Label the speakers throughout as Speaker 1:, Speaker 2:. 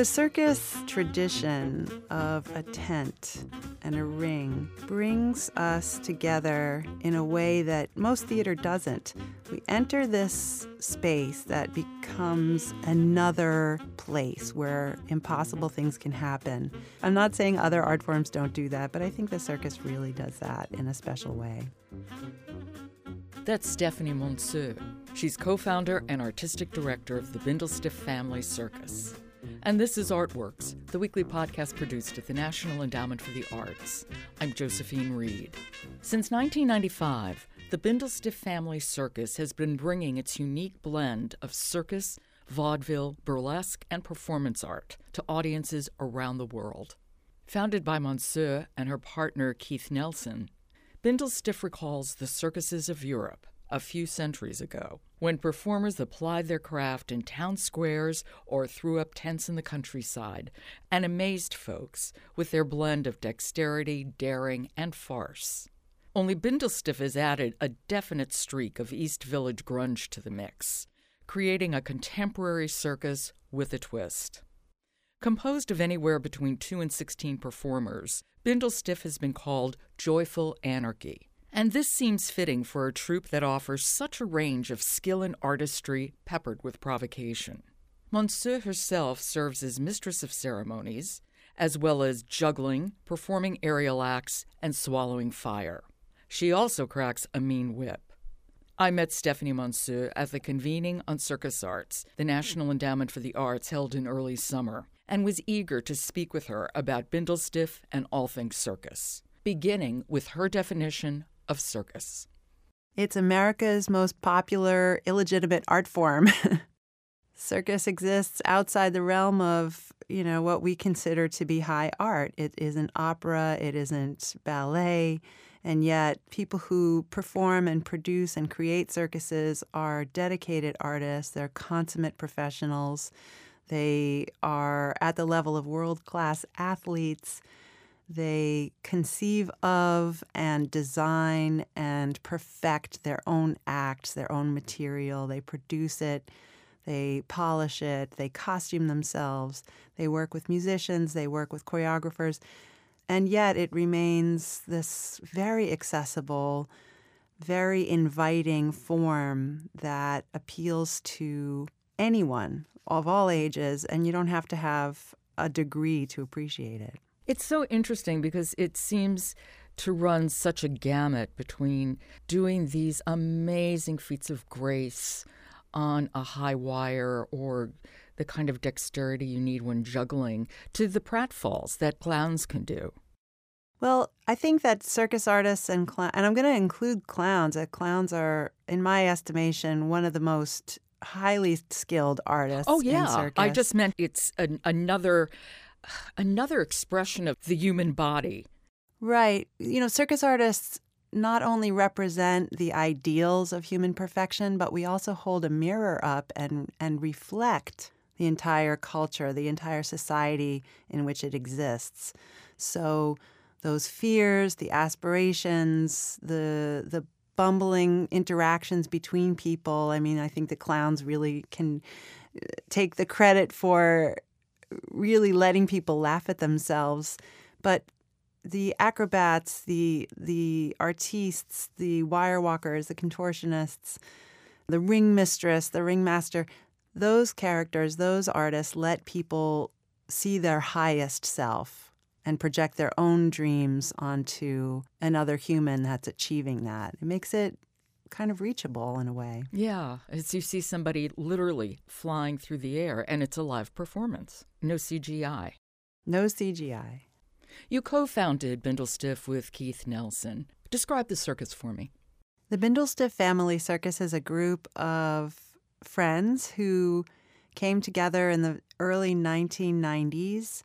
Speaker 1: The circus tradition of a tent and a ring brings us together in a way that most theater doesn't. We enter this space that becomes another place where impossible things can happen. I'm not saying other art forms don't do that, but I think the circus really does that in a special way.
Speaker 2: That's Stephanie Monseu. She's co founder and artistic director of the Bindlestiff Family Circus. And this is Artworks, the weekly podcast produced at the National Endowment for the Arts. I'm Josephine Reed. Since 1995, the Bindlestiff Family Circus has been bringing its unique blend of circus, vaudeville, burlesque, and performance art to audiences around the world. Founded by Monseu and her partner Keith Nelson, Bindlestiff recalls the circuses of Europe a few centuries ago, when performers applied their craft in town squares or threw up tents in the countryside and amazed folks with their blend of dexterity, daring, and farce. Only Bindlestiff has added a definite streak of East Village grunge to the mix, creating a contemporary circus with a twist. Composed of anywhere between 2 and 16 performers, Bindlestiff has been called Joyful Anarchy and this seems fitting for a troupe that offers such a range of skill and artistry peppered with provocation. Monseu herself serves as mistress of ceremonies, as well as juggling, performing aerial acts, and swallowing fire. She also cracks a mean whip. I met Stephanie Monseu at the convening on Circus Arts, the National Endowment for the Arts held in early summer, and was eager to speak with her about Bindlestiff and all things circus, beginning with her definition of circus.
Speaker 1: It's America's most popular illegitimate art form. circus exists outside the realm of, you know, what we consider to be high art. It isn't opera, it isn't ballet, and yet people who perform and produce and create circuses are dedicated artists, they're consummate professionals. They are at the level of world class athletes. They conceive of and design and perfect their own acts, their own material. They produce it, they polish it, they costume themselves, they work with musicians, they work with choreographers. And yet it remains this very accessible, very inviting form that appeals to anyone of all ages, and you don't have to have a degree to appreciate it.
Speaker 2: It's so interesting because it seems to run such a gamut between doing these amazing feats of grace on a high wire or the kind of dexterity you need when juggling to the pratfalls that clowns can do.
Speaker 1: Well, I think that circus artists and cl- and I'm going to include clowns. That clowns are, in my estimation, one of the most highly skilled oh, artists.
Speaker 2: Oh yeah, I just meant it's an, another another expression of the human body.
Speaker 1: Right. You know, circus artists not only represent the ideals of human perfection, but we also hold a mirror up and, and reflect the entire culture, the entire society in which it exists. So those fears, the aspirations, the the bumbling interactions between people. I mean, I think the clowns really can uh, take the credit for really letting people laugh at themselves. But the acrobats, the the artistes, the wire walkers, the contortionists, the ring mistress, the ringmaster, those characters, those artists let people see their highest self and project their own dreams onto another human that's achieving that. It makes it kind of reachable in a way.
Speaker 2: Yeah, as you see somebody literally flying through the air and it's a live performance. No CGI.
Speaker 1: No CGI.
Speaker 2: You co founded Bindlestiff with Keith Nelson. Describe the circus for me.
Speaker 1: The Bindlestiff Family Circus is a group of friends who came together in the early 1990s,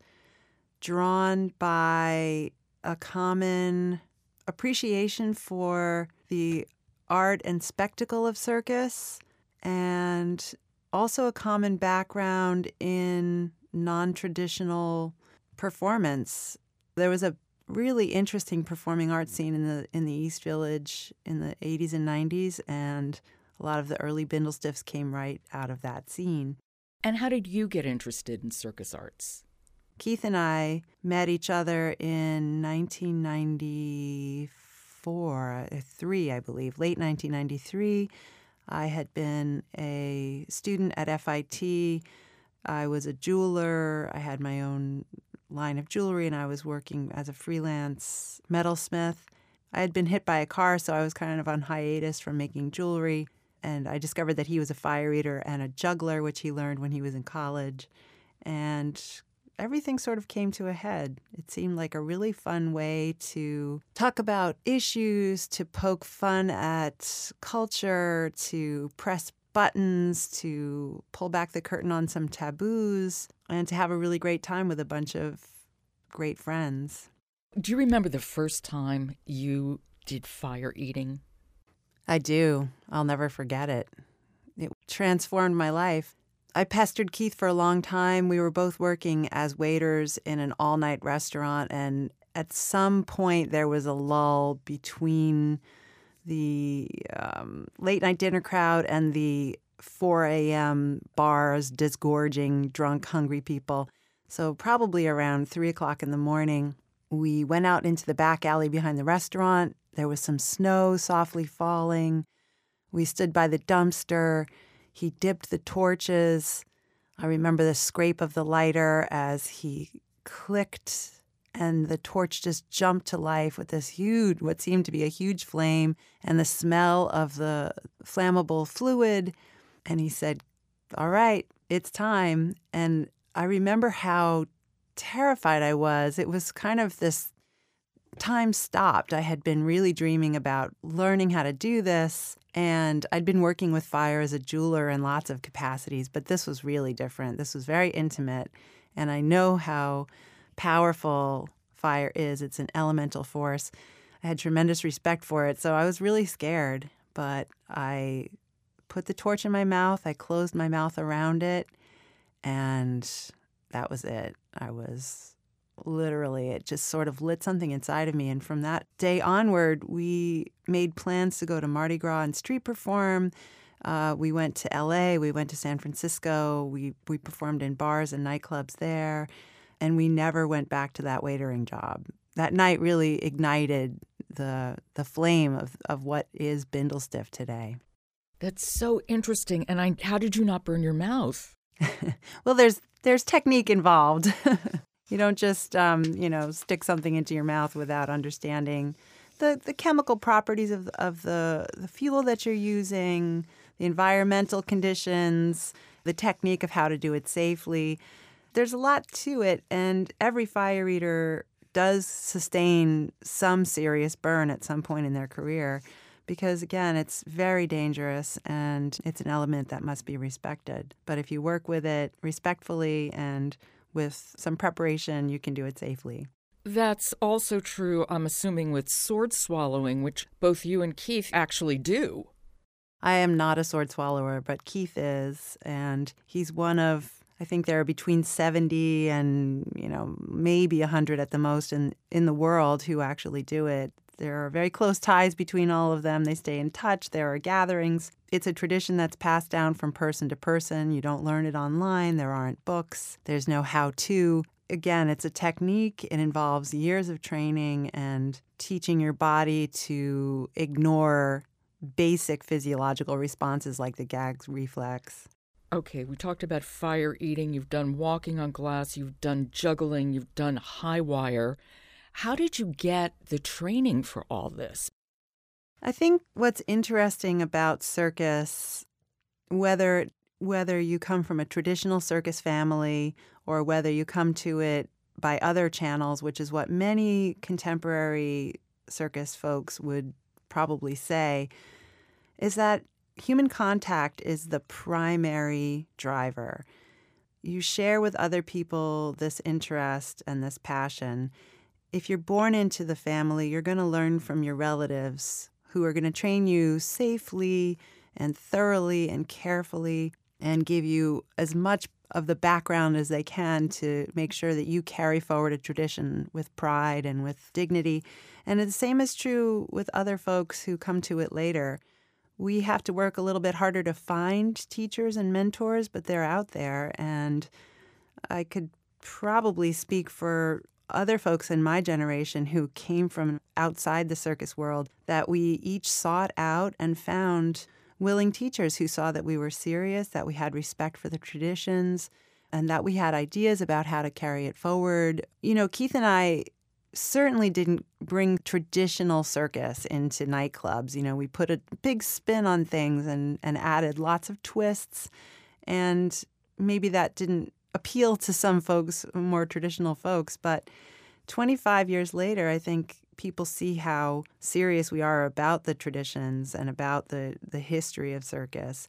Speaker 1: drawn by a common appreciation for the art and spectacle of circus, and also a common background in non traditional performance. There was a really interesting performing arts scene in the in the East Village in the 80s and 90s and a lot of the early Bindlestiffs came right out of that scene.
Speaker 2: And how did you get interested in circus arts?
Speaker 1: Keith and I met each other in 1994, uh, three, I believe, late 1993. I had been a student at FIT. I was a jeweler. I had my own line of jewelry, and I was working as a freelance metalsmith. I had been hit by a car, so I was kind of on hiatus from making jewelry. And I discovered that he was a fire eater and a juggler, which he learned when he was in college. And everything sort of came to a head. It seemed like a really fun way to talk about issues, to poke fun at culture, to press buttons, to pull back the curtain on some taboos, and to have a really great time with a bunch of great friends.
Speaker 2: Do you remember the first time you did fire eating?
Speaker 1: I do. I'll never forget it. It transformed my life. I pestered Keith for a long time. We were both working as waiters in an all night restaurant, and at some point there was a lull between the um, late night dinner crowd and the 4 a.m. bars disgorging drunk, hungry people. So, probably around 3 o'clock in the morning, we went out into the back alley behind the restaurant. There was some snow softly falling. We stood by the dumpster. He dipped the torches. I remember the scrape of the lighter as he clicked, and the torch just jumped to life with this huge, what seemed to be a huge flame, and the smell of the flammable fluid. And he said, All right, it's time. And I remember how terrified I was. It was kind of this time stopped. I had been really dreaming about learning how to do this. And I'd been working with fire as a jeweler in lots of capacities, but this was really different. This was very intimate. And I know how powerful fire is, it's an elemental force. I had tremendous respect for it. So I was really scared, but I put the torch in my mouth, I closed my mouth around it, and that was it. I was literally, it just sort of lit something inside of me. And from that day onward, we made plans to go to Mardi Gras and street perform. Uh, we went to LA, we went to San Francisco, we, we performed in bars and nightclubs there, and we never went back to that waitering job. That night really ignited the the flame of, of what is Bindlestiff today.
Speaker 2: That's so interesting. And I, how did you not burn your mouth?
Speaker 1: well, there's there's technique involved. you don't just um, you know stick something into your mouth without understanding the, the chemical properties of of the the fuel that you're using, the environmental conditions, the technique of how to do it safely. There's a lot to it, and every fire eater does sustain some serious burn at some point in their career because again, it's very dangerous and it's an element that must be respected. But if you work with it respectfully and with some preparation, you can do it safely.
Speaker 2: That's also true, I'm assuming, with sword swallowing, which both you and Keith actually do.
Speaker 1: I am not a sword swallower, but Keith is, and he's one of I think there are between 70 and, you know, maybe 100 at the most in in the world who actually do it. There are very close ties between all of them. They stay in touch. There are gatherings. It's a tradition that's passed down from person to person. You don't learn it online. There aren't books. There's no how to. Again, it's a technique. It involves years of training and teaching your body to ignore basic physiological responses like the gag reflex.
Speaker 2: Okay, we talked about fire eating. You've done walking on glass. You've done juggling. You've done high wire. How did you get the training for all this?
Speaker 1: I think what's interesting about circus, whether whether you come from a traditional circus family or whether you come to it by other channels, which is what many contemporary circus folks would probably say, is that human contact is the primary driver. You share with other people this interest and this passion if you're born into the family, you're going to learn from your relatives who are going to train you safely and thoroughly and carefully and give you as much of the background as they can to make sure that you carry forward a tradition with pride and with dignity. And the same is true with other folks who come to it later. we have to work a little bit harder to find teachers and mentors, but they're out there. And I could probably speak for other folks in my generation who came from outside the circus world that we each sought out and found willing teachers who saw that we were serious, that we had respect for the traditions, and that we had ideas about how to carry it forward. You know, Keith and I certainly didn't bring traditional circus into nightclubs. You know, we put a big spin on things and, and added lots of twists. And maybe that didn't appeal to some folks, more traditional folks. But 25 years later, I think people see how serious we are about the traditions and about the, the history of circus.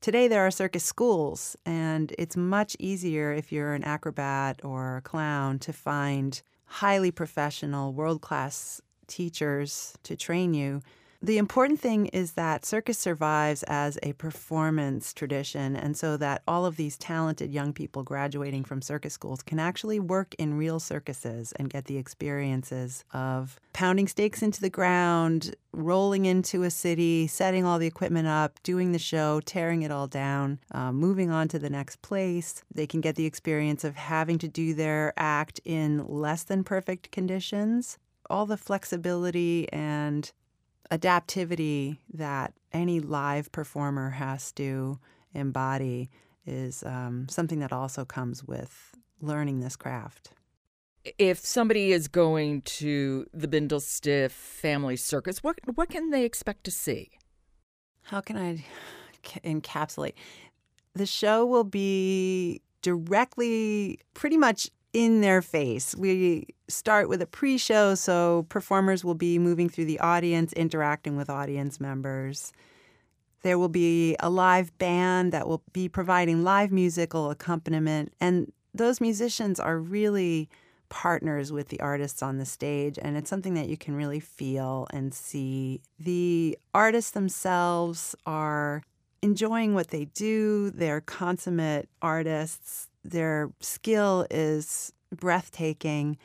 Speaker 1: Today, there are circus schools, and it's much easier if you're an acrobat or a clown to find highly professional, world class teachers to train you. The important thing is that circus survives as a performance tradition, and so that all of these talented young people graduating from circus schools can actually work in real circuses and get the experiences of pounding stakes into the ground, rolling into a city, setting all the equipment up, doing the show, tearing it all down, uh, moving on to the next place. They can get the experience of having to do their act in less than perfect conditions all the flexibility and adaptivity that any live performer has to embody is um, something that also comes with learning this craft.
Speaker 2: If somebody is going to the Bindlestiff Family Circus, what what can they expect to see?
Speaker 1: How can I encapsulate? The show will be directly, pretty much in their face. We start with a pre show, so performers will be moving through the audience, interacting with audience members. There will be a live band that will be providing live musical accompaniment, and those musicians are really partners with the artists on the stage, and it's something that you can really feel and see. The artists themselves are enjoying what they do, they're consummate artists their skill is breathtaking.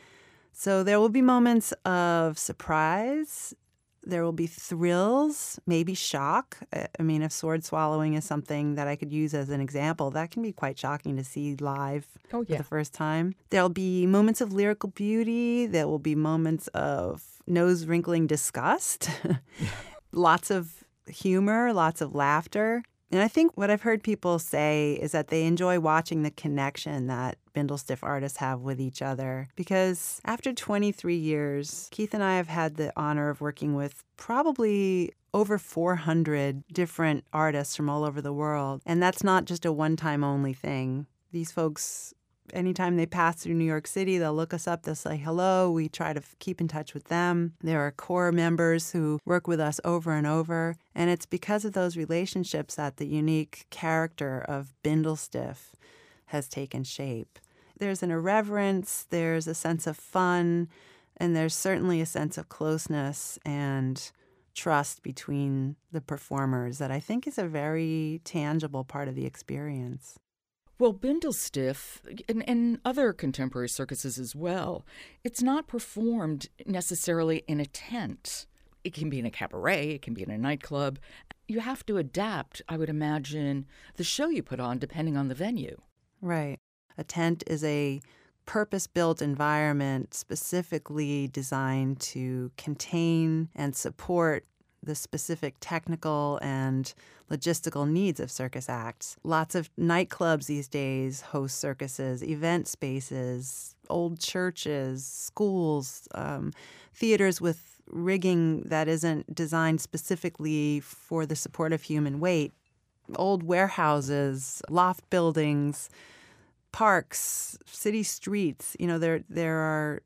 Speaker 1: So there will be moments of surprise. There will be thrills, maybe shock. I mean, if sword swallowing is something that I could use as an example, that can be quite shocking to see live oh, yeah. for the first time. There'll be moments of lyrical beauty. There will be moments of nose wrinkling disgust. lots of humor, lots of laughter. And I think what I've heard people say is that they enjoy watching the connection that Bindlestiff artists have with each other. Because after 23 years, Keith and I have had the honor of working with probably over 400 different artists from all over the world. And that's not just a one time only thing. These folks anytime they pass through New York City, they'll look us up, they'll say hello. We try to keep in touch with them. There are core members who work with us over and over. And it's because of those relationships that the unique character of Bindlestiff has taken shape. There's an irreverence, there's a sense of fun, and there's certainly a sense of closeness and trust between the performers that I think is a very tangible part of the experience.
Speaker 2: Well, Bindlestiff and, and other contemporary circuses as well, it's not performed necessarily in a tent. It can be in a cabaret, it can be in a nightclub. You have to adapt, I would imagine, the show you put on depending on the venue.
Speaker 1: Right. A tent is a purpose built environment specifically designed to contain and support the specific technical and logistical needs of circus acts. Lots of nightclubs these days host circuses, event spaces, old churches, schools, um, theaters with rigging that isn't designed specifically for the support of human weight, old warehouses, loft buildings, parks, city streets. You know, there there are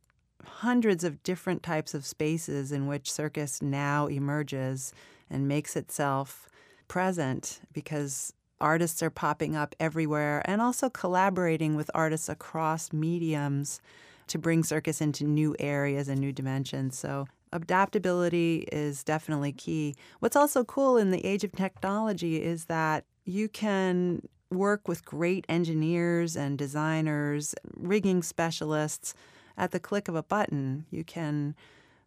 Speaker 1: hundreds of different types of spaces in which circus now emerges and makes itself present because artists are popping up everywhere and also collaborating with artists across mediums to bring circus into new areas and new dimensions. So adaptability is definitely key. What's also cool in the age of technology is that you can work with great engineers and designers, rigging specialists at the click of a button. You can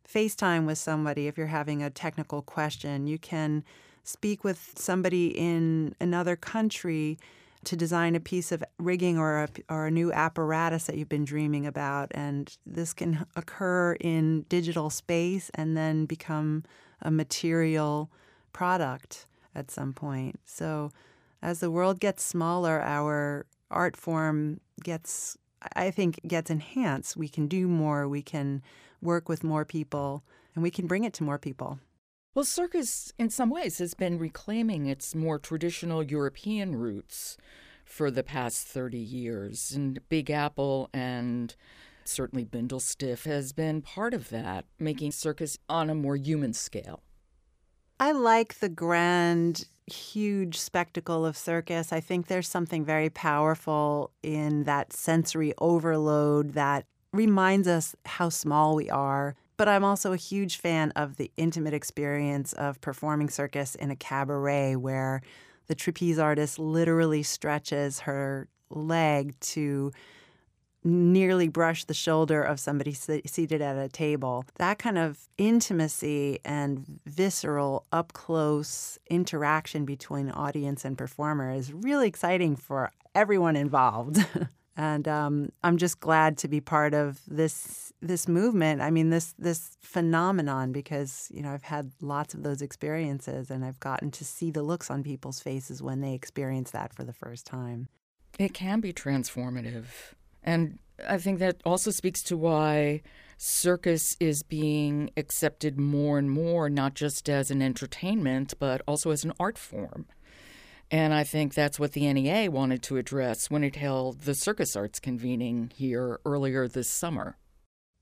Speaker 1: FaceTime with somebody if you're having a technical question. You can speak with somebody in another country to design a piece of rigging or a, or a new apparatus that you've been dreaming about. And this can occur in digital space and then become a material product at some point. So as the world gets smaller, our art form gets, I think, gets enhanced. We can do more, we can work with more people, and we can bring it to more people.
Speaker 2: Well, circus, in some ways, has been reclaiming its more traditional European roots for the past 30 years. And Big Apple and certainly Bindlestiff has been part of that, making circus on a more human scale.
Speaker 1: I like the grand, huge spectacle of circus. I think there's something very powerful in that sensory overload that reminds us how small we are but I'm also a huge fan of the intimate experience of performing circus in a cabaret where the trapeze artist literally stretches her leg to nearly brush the shoulder of somebody seated at a table. That kind of intimacy and visceral, up close interaction between audience and performer is really exciting for everyone involved. and um, I'm just glad to be part of this this movement. I mean this this phenomenon because you know I've had lots of those experiences and I've gotten to see the looks on people's faces when they experience that for the first time.
Speaker 2: It can be transformative, and I think that also speaks to why circus is being accepted more and more, not just as an entertainment but also as an art form. And I think that's what the NEA wanted to address when it held the circus arts convening here earlier this summer.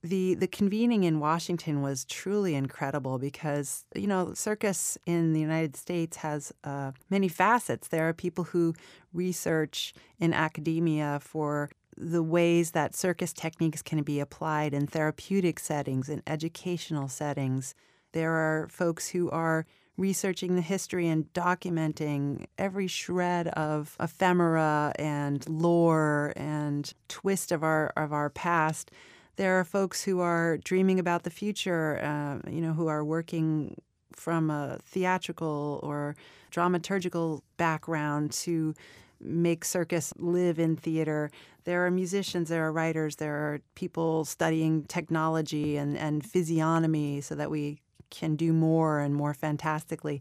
Speaker 1: The the convening in Washington was truly incredible because you know circus in the United States has uh, many facets. There are people who research in academia for the ways that circus techniques can be applied in therapeutic settings, in educational settings. There are folks who are researching the history and documenting every shred of ephemera and lore and twist of our of our past. There are folks who are dreaming about the future, uh, you know, who are working from a theatrical or dramaturgical background to make circus live in theater. There are musicians, there are writers, there are people studying technology and, and physiognomy so that we can do more and more fantastically.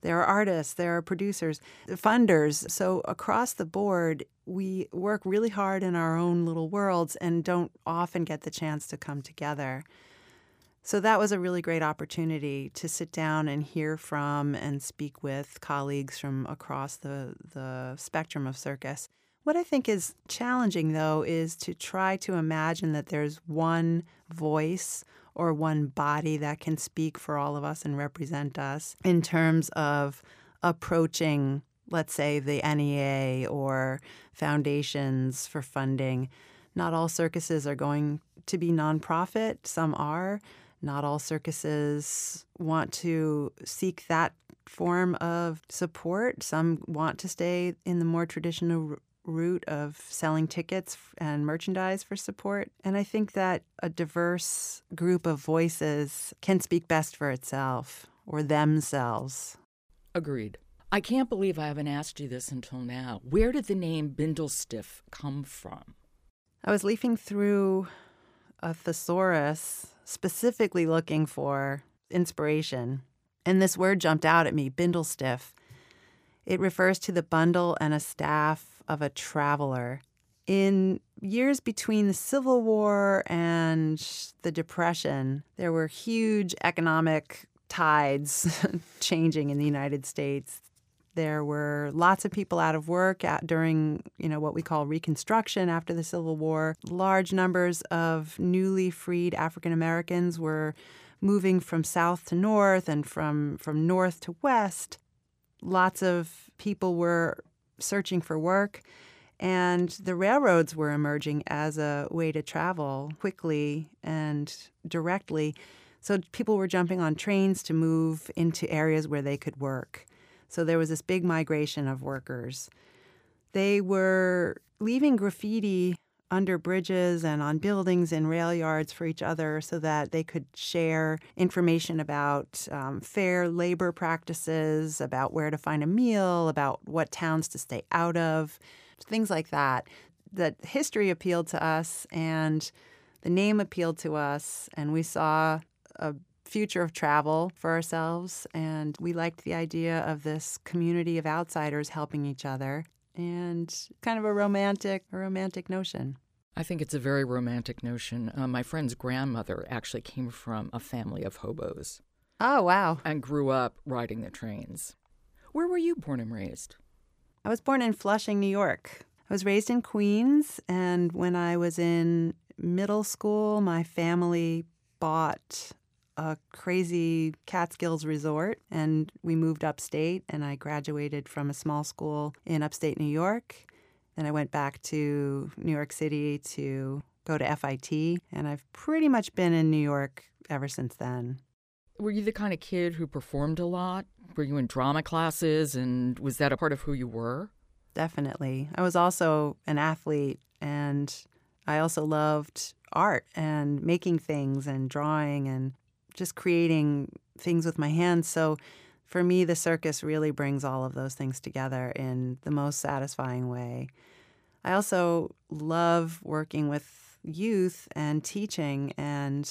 Speaker 1: There are artists, there are producers, funders. So across the board, we work really hard in our own little worlds and don't often get the chance to come together. So that was a really great opportunity to sit down and hear from and speak with colleagues from across the, the spectrum of circus. What I think is challenging, though, is to try to imagine that there's one voice or one body that can speak for all of us and represent us in terms of approaching, let's say, the NEA or foundations for funding. Not all circuses are going to be nonprofit, some are. Not all circuses want to seek that form of support. Some want to stay in the more traditional route of selling tickets and merchandise for support. And I think that a diverse group of voices can speak best for itself or themselves.
Speaker 2: Agreed. I can't believe I haven't asked you this until now. Where did the name Bindlestiff come from?
Speaker 1: I was leafing through a thesaurus specifically looking for inspiration, and this word jumped out at me bindle stiff. It refers to the bundle and a staff of a traveler. In years between the Civil War and the Depression, there were huge economic tides changing in the United States. There were lots of people out of work at, during, you know, what we call Reconstruction after the Civil War. Large numbers of newly freed African Americans were moving from south to north and from from north to west. Lots of people were searching for work. And the railroads were emerging as a way to travel quickly and directly. So people were jumping on trains to move into areas where they could work. So there was this big migration of workers. They were leaving graffiti under bridges and on buildings and rail yards for each other so that they could share information about um, fair labor practices, about where to find a meal, about what towns to stay out of, things like that. That history appealed to us and the name appealed to us, and we saw a future of travel for ourselves. And we liked the idea of this community of outsiders helping each other and kind of a romantic, a romantic notion.
Speaker 2: I think it's a very romantic notion. Uh, my friend's grandmother actually came from a family of hobos.
Speaker 1: Oh, wow.
Speaker 2: And grew up riding the trains. Where were you born and raised?
Speaker 1: I was born in Flushing, New York. I was raised in Queens, and when I was in middle school, my family bought a crazy Catskills resort and we moved upstate and I graduated from a small school in upstate New York. Then I went back to New York City to go to FIT and I've pretty much been in New York ever since then.
Speaker 2: Were you the kind of kid who performed a lot? Were you in drama classes and was that a part of who you were?
Speaker 1: Definitely. I was also an athlete and I also loved art and making things and drawing and just creating things with my hands. So for me, the circus really brings all of those things together in the most satisfying way. I also love working with youth and teaching. And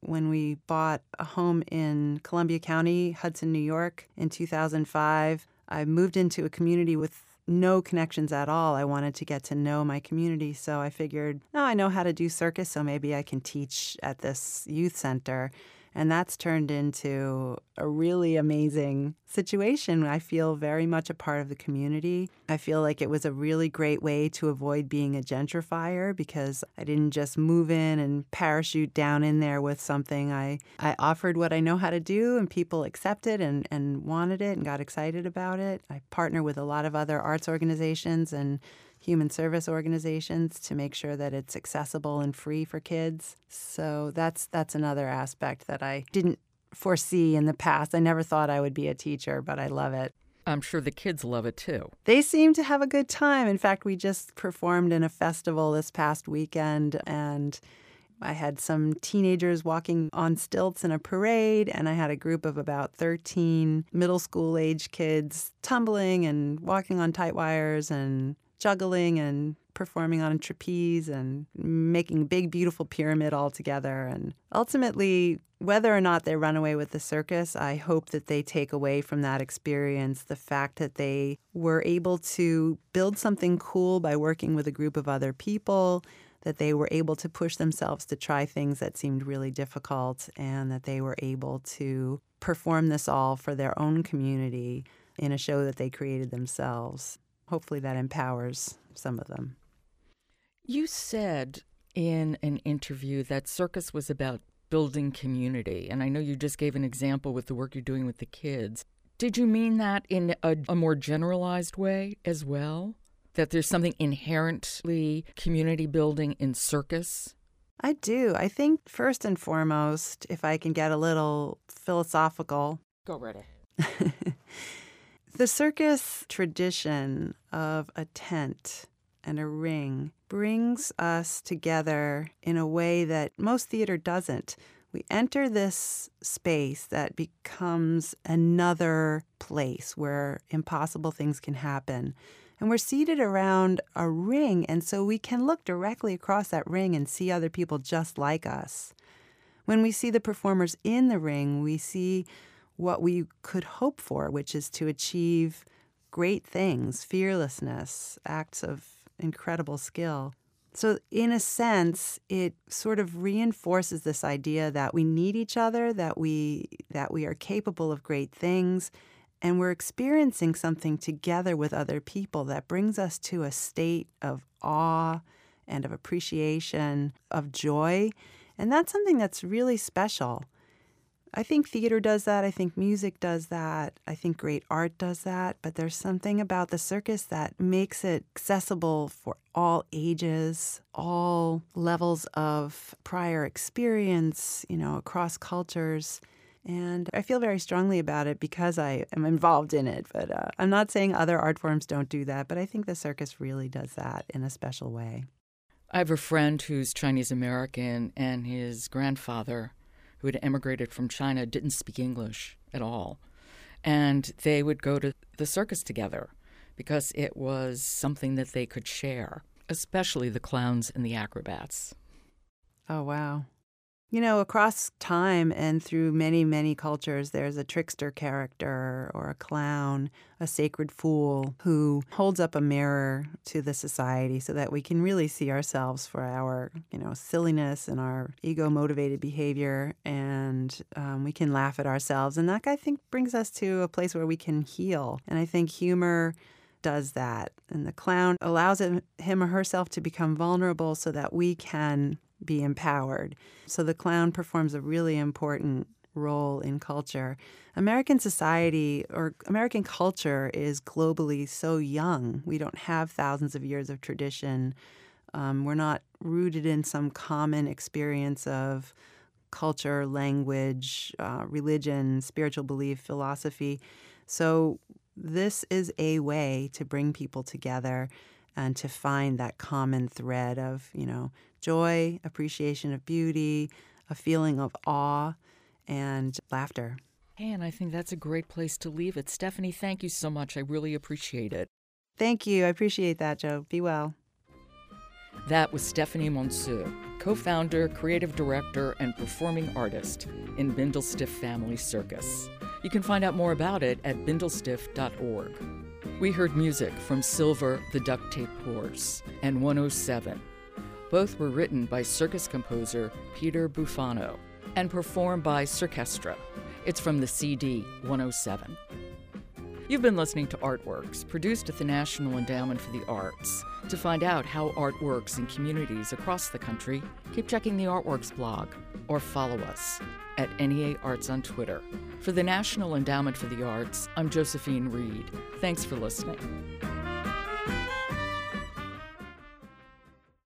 Speaker 1: when we bought a home in Columbia County, Hudson, New York in 2005, I moved into a community with no connections at all. I wanted to get to know my community. So I figured, oh, I know how to do circus, so maybe I can teach at this youth center. And that's turned into a really amazing situation. I feel very much a part of the community. I feel like it was a really great way to avoid being a gentrifier because I didn't just move in and parachute down in there with something. I, I offered what I know how to do, and people accepted and, and wanted it and got excited about it. I partner with a lot of other arts organizations and human service organizations to make sure that it's accessible and free for kids. So that's that's another aspect that I didn't foresee in the past. I never thought I would be a teacher, but I love it.
Speaker 2: I'm sure the kids love it too.
Speaker 1: They seem to have a good time. In fact, we just performed in a festival this past weekend and I had some teenagers walking on stilts in a parade, and I had a group of about 13 middle school age kids tumbling and walking on tight wires and juggling and performing on a trapeze and making big, beautiful pyramid all together. And ultimately, whether or not they run away with the circus, I hope that they take away from that experience the fact that they were able to build something cool by working with a group of other people, that they were able to push themselves to try things that seemed really difficult, and that they were able to perform this all for their own community in a show that they created themselves hopefully that empowers some of them.
Speaker 2: You said in an interview that circus was about building community. And I know you just gave an example with the work you're doing with the kids. Did you mean that in a, a more generalized way as well? That there's something inherently community building in circus?
Speaker 1: I do. I think first and foremost, if I can get a little philosophical.
Speaker 2: Go right
Speaker 1: The circus tradition of a tent and a ring brings us together in a way that most theater doesn't. We enter this space that becomes another place where impossible things can happen. And we're seated around a ring, and so we can look directly across that ring and see other people just like us. When we see the performers in the ring, we see what we could hope for, which is to achieve great things, fearlessness, acts of incredible skill. So, in a sense, it sort of reinforces this idea that we need each other, that we that we are capable of great things, and we're experiencing something together with other people that brings us to a state of awe and of appreciation, of joy. And that's something that's really special. I think theater does that. I think music does that. I think great art does that. But there's something about the circus that makes it accessible for all ages, all levels of prior experience, you know, across cultures. And I feel very strongly about it because I am involved in it. But uh, I'm not saying other art forms don't do that, but I think the circus really does that in a special way.
Speaker 2: I have a friend who's Chinese American, and his grandfather, who had emigrated from China, didn't speak English at all. And they would go to the circus together because it was something that they could share, especially the clowns and the acrobats.
Speaker 1: Oh, wow. You know, across time and through many, many cultures, there's a trickster character or a clown, a sacred fool who holds up a mirror to the society so that we can really see ourselves for our, you know, silliness and our ego motivated behavior. And um, we can laugh at ourselves. And that, I think, brings us to a place where we can heal. And I think humor does that. And the clown allows him or herself to become vulnerable so that we can be empowered. So the clown performs a really important role in culture. American society or American culture is globally so young. We don't have thousands of years of tradition. Um, we're not rooted in some common experience of culture, language, uh, religion, spiritual belief, philosophy. So, this is a way to bring people together and to find that common thread of, you know, joy, appreciation of beauty, a feeling of awe, and laughter.
Speaker 2: And I think that's a great place to leave it. Stephanie, thank you so much. I really appreciate it.
Speaker 1: Thank you. I appreciate that, Joe. Be well.
Speaker 2: That was Stephanie Monseu, co founder, creative director, and performing artist in Bindlestiff Family Circus. You can find out more about it at bindlestiff.org. We heard music from Silver the Duct Tape Horse and 107 both were written by circus composer Peter Bufano and performed by Cirkestra. It's from the CD 107. You've been listening to Artworks, produced at the National Endowment for the Arts. To find out how art works in communities across the country, keep checking the Artworks blog or follow us at NEA Arts on Twitter. For the National Endowment for the Arts, I'm Josephine Reed. Thanks for listening.